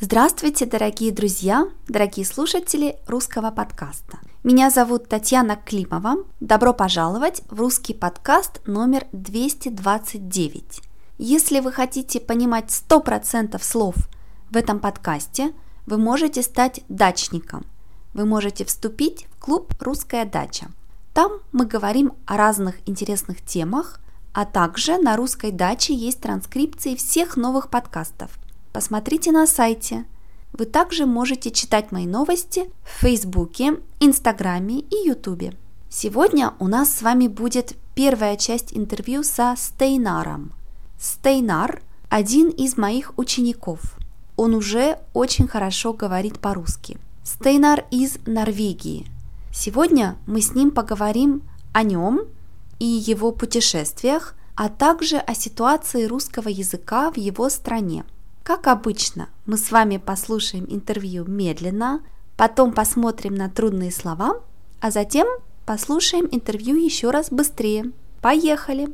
Здравствуйте, дорогие друзья, дорогие слушатели русского подкаста. Меня зовут Татьяна Климова. Добро пожаловать в русский подкаст номер 229. Если вы хотите понимать 100% слов в этом подкасте, вы можете стать дачником. Вы можете вступить в клуб «Русская дача». Там мы говорим о разных интересных темах, а также на русской даче есть транскрипции всех новых подкастов. Посмотрите на сайте. Вы также можете читать мои новости в Фейсбуке, Инстаграме и Ютубе. Сегодня у нас с вами будет первая часть интервью со Стейнаром. Стейнар – один из моих учеников. Он уже очень хорошо говорит по-русски. Стейнар из Норвегии. Сегодня мы с ним поговорим о нем и его путешествиях, а также о ситуации русского языка в его стране. Как обычно, мы с вами послушаем интервью медленно, потом посмотрим на трудные слова, а затем послушаем интервью еще раз быстрее. Поехали!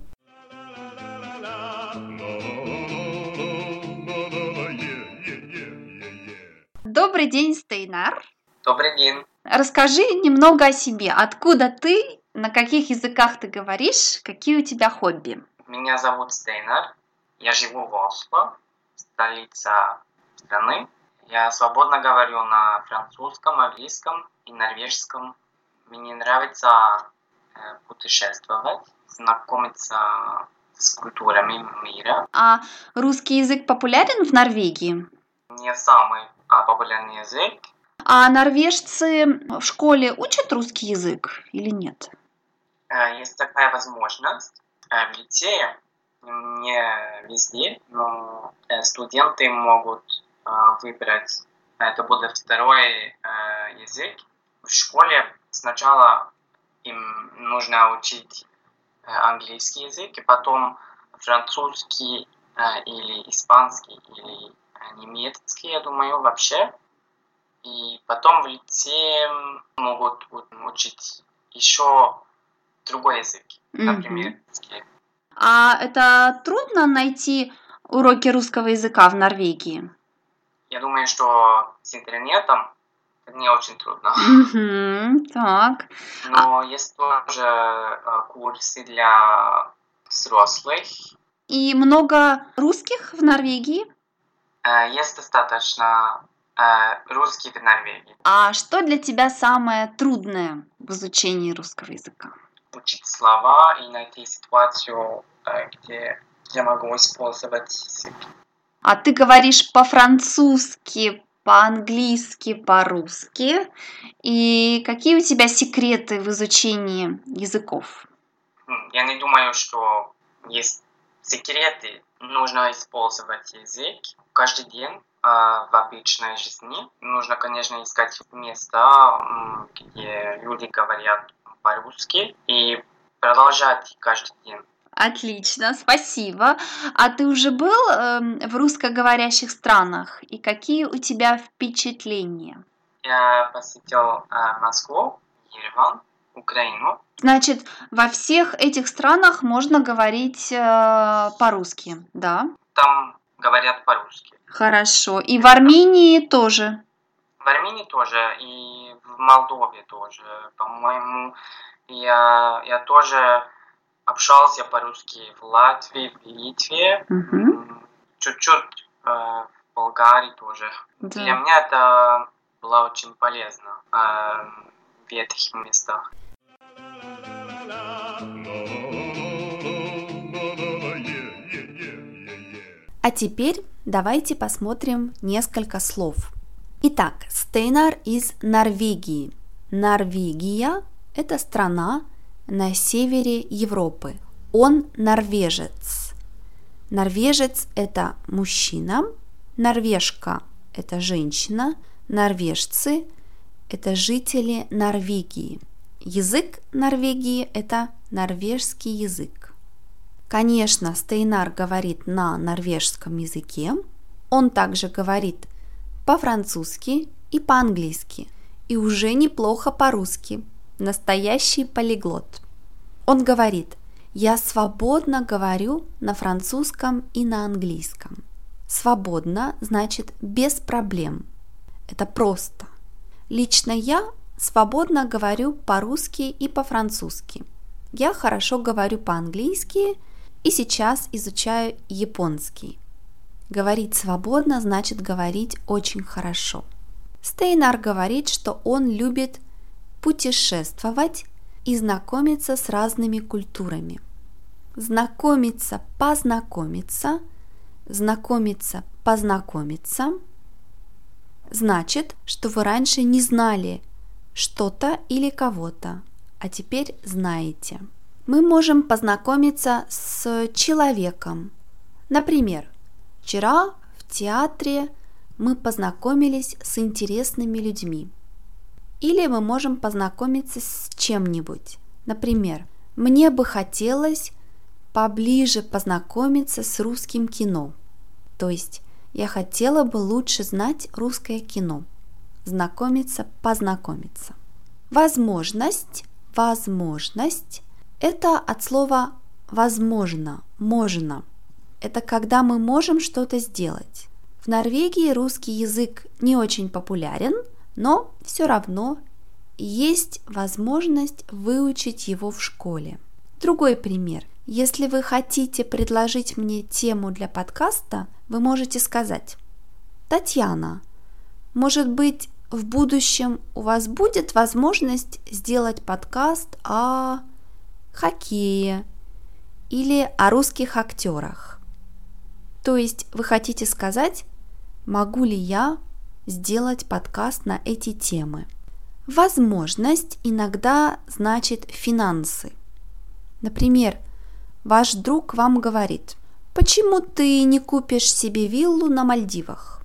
Добрый день, Стейнар. Добрый день. Расскажи немного о себе. Откуда ты, на каких языках ты говоришь, какие у тебя хобби? Меня зовут Стейнар. Я живу в Осло, столица страны. Я свободно говорю на французском, английском и норвежском. Мне нравится э, путешествовать, знакомиться с культурами мира. А русский язык популярен в Норвегии? Не самый а, популярный язык. А норвежцы в школе учат русский язык или нет? Э, есть такая возможность. Э, в лицее не везде, но э, студенты могут выбрать, это будет второй язык. В школе сначала им нужно учить английский язык, и потом французский или испанский, или немецкий, я думаю, вообще. И потом в лице могут учить еще другой язык, например, mm-hmm. А это трудно найти уроки русского языка в Норвегии? Я думаю, что с интернетом не очень трудно. Mm-hmm, так. Но а... есть тоже э, курсы для взрослых. И много русских в Норвегии? Э, есть достаточно русский в Норвегии. А что для тебя самое трудное в изучении русского языка? Учить слова и найти ситуацию, э, где я могу использовать язык. А ты говоришь по-французски, по-английски, по-русски. И какие у тебя секреты в изучении языков? Я не думаю, что есть секреты. Нужно использовать язык каждый день а, в обычной жизни. Нужно, конечно, искать места, где люди говорят по-русски и продолжать каждый день. Отлично, спасибо. А ты уже был э, в русскоговорящих странах? И какие у тебя впечатления? Я посетил э, Москву, Ереван, Украину. Значит, во всех этих странах можно говорить э, по-русски, да? Там говорят по-русски. Хорошо. И в Армении тоже? В Армении тоже, и в Молдове тоже. По-моему, я, я тоже общался по-русски в Латвии, в Литве, угу. чуть-чуть э, в Болгарии тоже. Да. Для меня это было очень полезно э, в этих местах. А теперь давайте посмотрим несколько слов. Итак, Стейнар из Норвегии. Норвегия – это страна на севере Европы. Он норвежец. Норвежец – это мужчина, норвежка – это женщина, норвежцы – это жители Норвегии. Язык Норвегии – это норвежский язык. Конечно, Стейнар говорит на норвежском языке. Он также говорит по-французски и по-английски. И уже неплохо по-русски. Настоящий полиглот. Он говорит, я свободно говорю на французском и на английском. Свободно значит без проблем. Это просто. Лично я свободно говорю по-русски и по-французски. Я хорошо говорю по-английски и сейчас изучаю японский. Говорить свободно значит говорить очень хорошо. Стейнар говорит, что он любит путешествовать и знакомиться с разными культурами. Знакомиться, познакомиться, знакомиться, познакомиться значит, что вы раньше не знали что-то или кого-то, а теперь знаете. Мы можем познакомиться с человеком. Например, вчера в театре мы познакомились с интересными людьми. Или мы можем познакомиться с чем-нибудь. Например, мне бы хотелось поближе познакомиться с русским кино. То есть я хотела бы лучше знать русское кино. Знакомиться, познакомиться. Возможность, возможность – это от слова возможно, можно. Это когда мы можем что-то сделать. В Норвегии русский язык не очень популярен, но все равно есть возможность выучить его в школе. Другой пример. Если вы хотите предложить мне тему для подкаста, вы можете сказать «Татьяна, может быть, в будущем у вас будет возможность сделать подкаст о хоккее или о русских актерах?» То есть вы хотите сказать могу ли я сделать подкаст на эти темы. Возможность иногда значит финансы. Например, ваш друг вам говорит, почему ты не купишь себе виллу на Мальдивах?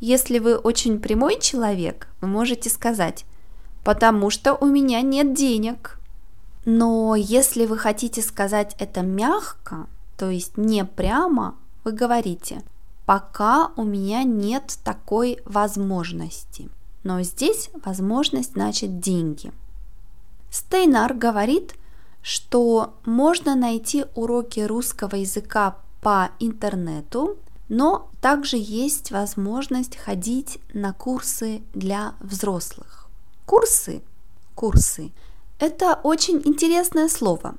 Если вы очень прямой человек, вы можете сказать, потому что у меня нет денег. Но если вы хотите сказать это мягко, то есть не прямо, вы говорите – пока у меня нет такой возможности. Но здесь возможность значит деньги. Стейнар говорит, что можно найти уроки русского языка по интернету, но также есть возможность ходить на курсы для взрослых. Курсы, курсы – это очень интересное слово.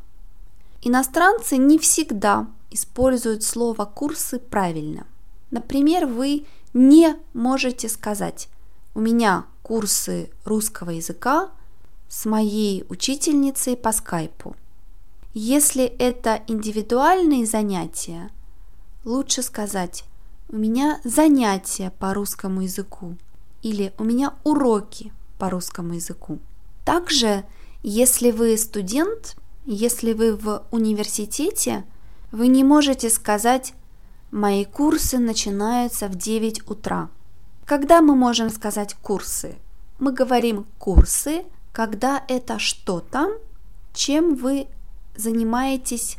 Иностранцы не всегда используют слово курсы правильно – Например, вы не можете сказать «У меня курсы русского языка с моей учительницей по скайпу». Если это индивидуальные занятия, лучше сказать «У меня занятия по русскому языку» или «У меня уроки по русскому языку». Также, если вы студент, если вы в университете, вы не можете сказать Мои курсы начинаются в 9 утра. Когда мы можем сказать курсы? Мы говорим курсы, когда это что-то, чем вы занимаетесь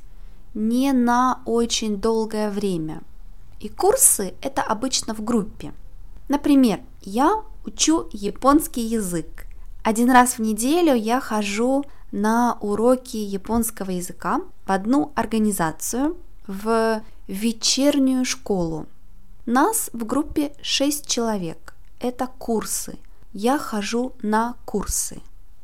не на очень долгое время. И курсы это обычно в группе. Например, я учу японский язык. Один раз в неделю я хожу на уроки японского языка в одну организацию в вечернюю школу. Нас в группе 6 человек. Это курсы. Я хожу на курсы.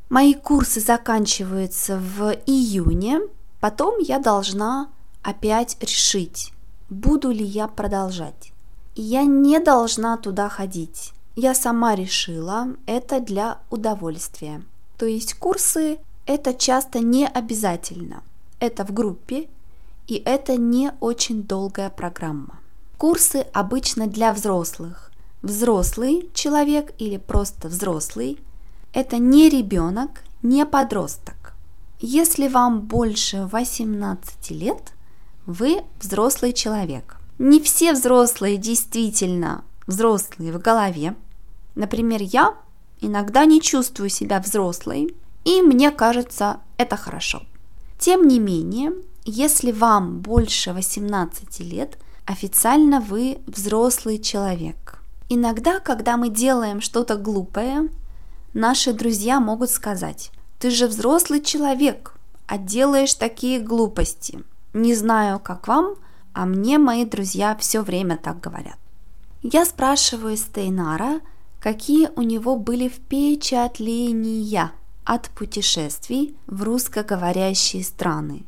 Мои курсы заканчиваются в июне. Потом я должна опять решить, буду ли я продолжать. я не должна туда ходить. Я сама решила, это для удовольствия. То есть курсы это часто не обязательно. Это в группе, и это не очень долгая программа. Курсы обычно для взрослых. Взрослый человек или просто взрослый – это не ребенок, не подросток. Если вам больше 18 лет, вы взрослый человек. Не все взрослые действительно взрослые в голове. Например, я иногда не чувствую себя взрослой, и мне кажется, это хорошо. Тем не менее, если вам больше 18 лет, официально вы взрослый человек. Иногда, когда мы делаем что-то глупое, наши друзья могут сказать, ты же взрослый человек, а делаешь такие глупости. Не знаю, как вам, а мне мои друзья все время так говорят. Я спрашиваю Стейнара, какие у него были впечатления от путешествий в русскоговорящие страны.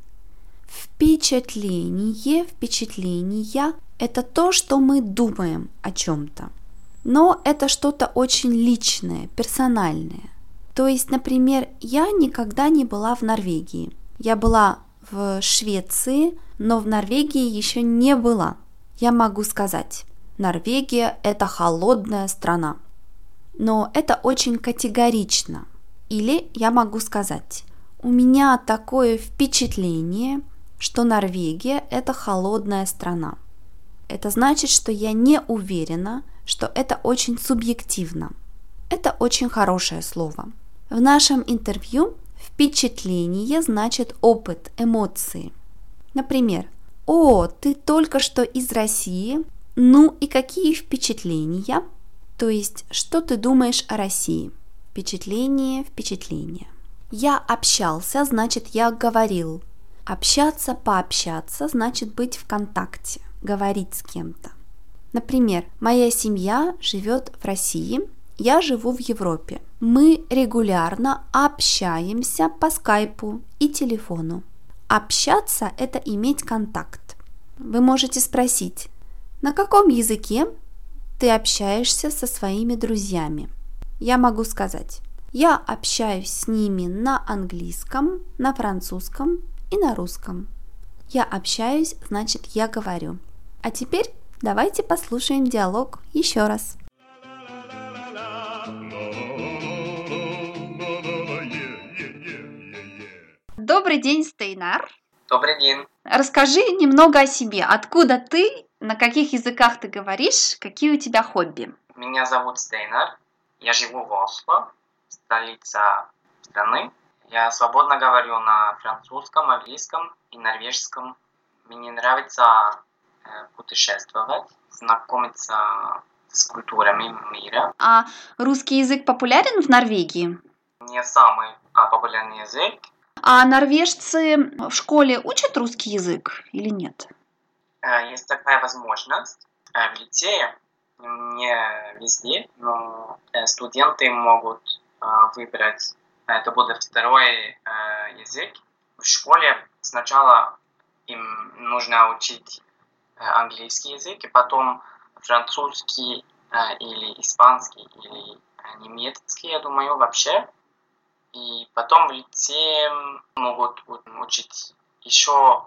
Впечатление, впечатления – это то, что мы думаем о чем-то. Но это что-то очень личное, персональное. То есть, например, я никогда не была в Норвегии. Я была в Швеции, но в Норвегии еще не была. Я могу сказать, Норвегия – это холодная страна. Но это очень категорично. Или я могу сказать, у меня такое впечатление, что Норвегия – это холодная страна. Это значит, что я не уверена, что это очень субъективно. Это очень хорошее слово. В нашем интервью впечатление значит опыт, эмоции. Например, «О, ты только что из России? Ну и какие впечатления?» То есть, что ты думаешь о России? Впечатление, впечатление. Я общался, значит, я говорил. Общаться, пообщаться, значит быть в контакте, говорить с кем-то. Например, моя семья живет в России, я живу в Европе. Мы регулярно общаемся по скайпу и телефону. Общаться – это иметь контакт. Вы можете спросить, на каком языке ты общаешься со своими друзьями? Я могу сказать, я общаюсь с ними на английском, на французском и на русском. Я общаюсь, значит я говорю. А теперь давайте послушаем диалог еще раз. Добрый день, Стейнар. Добрый день. Расскажи немного о себе. Откуда ты, на каких языках ты говоришь, какие у тебя хобби? Меня зовут Стейнар. Я живу в Осло, столица страны. Я свободно говорю на французском, английском и норвежском. Мне нравится э, путешествовать, знакомиться с культурами мира. А русский язык популярен в Норвегии? Не самый а популярный язык. А норвежцы в школе учат русский язык или нет? Э, есть такая возможность. Э, в лицее, не везде, но э, студенты могут выбрать, это будет второй язык. В школе сначала им нужно учить английский язык, и потом французский или испанский, или немецкий, я думаю, вообще. И потом лице могут учить еще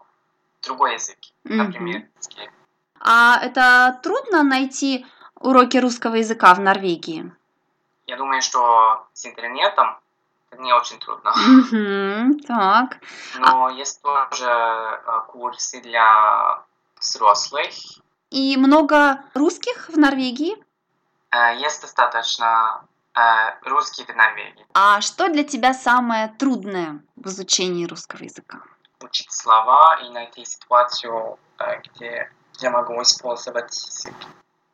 другой язык, например, русский. А это трудно найти уроки русского языка в Норвегии? Я думаю, что с интернетом не очень трудно. так. Но а... есть тоже э, курсы для взрослых. И много русских в Норвегии? Э, есть достаточно русский в Норвегии. А что для тебя самое трудное в изучении русского языка? Учить слова и найти ситуацию, э, где я могу использовать язык.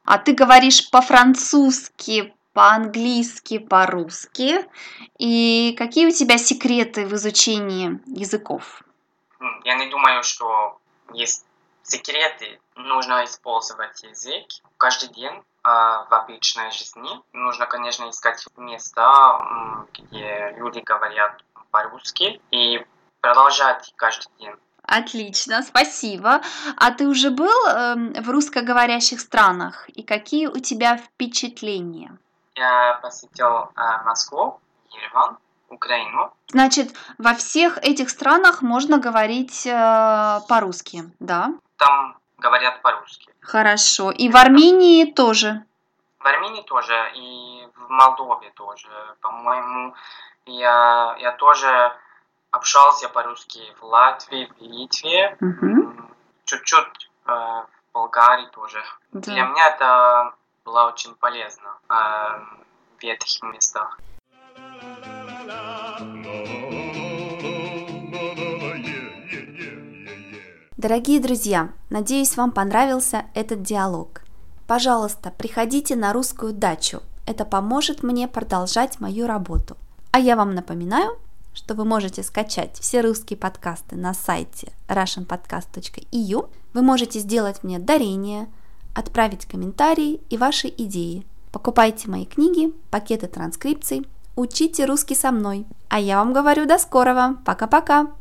А ты говоришь по-французски, по-английски, по-русски. И какие у тебя секреты в изучении языков? Я не думаю, что есть секреты. Нужно использовать язык каждый день а, в обычной жизни. Нужно, конечно, искать места, где люди говорят по-русски и продолжать каждый день. Отлично, спасибо. А ты уже был э, в русскоговорящих странах? И какие у тебя впечатления? Я посетил э, Москву, Ереван, Украину. Значит, во всех этих странах можно говорить э, по-русски, да? Там говорят по-русски. Хорошо. И в Армении тоже? В Армении тоже, и в Молдове тоже. По-моему, я, я тоже общался по-русски в Латвии, в Литве, угу. чуть-чуть э, в Болгарии тоже. Да. Для меня это было очень полезно э, в этих местах. Дорогие друзья, надеюсь, вам понравился этот диалог. Пожалуйста, приходите на русскую дачу. Это поможет мне продолжать мою работу. А я вам напоминаю, что вы можете скачать все русские подкасты на сайте russianpodcast.eu. Вы можете сделать мне дарение, отправить комментарии и ваши идеи. Покупайте мои книги, пакеты транскрипций, учите русский со мной. А я вам говорю до скорого. Пока-пока.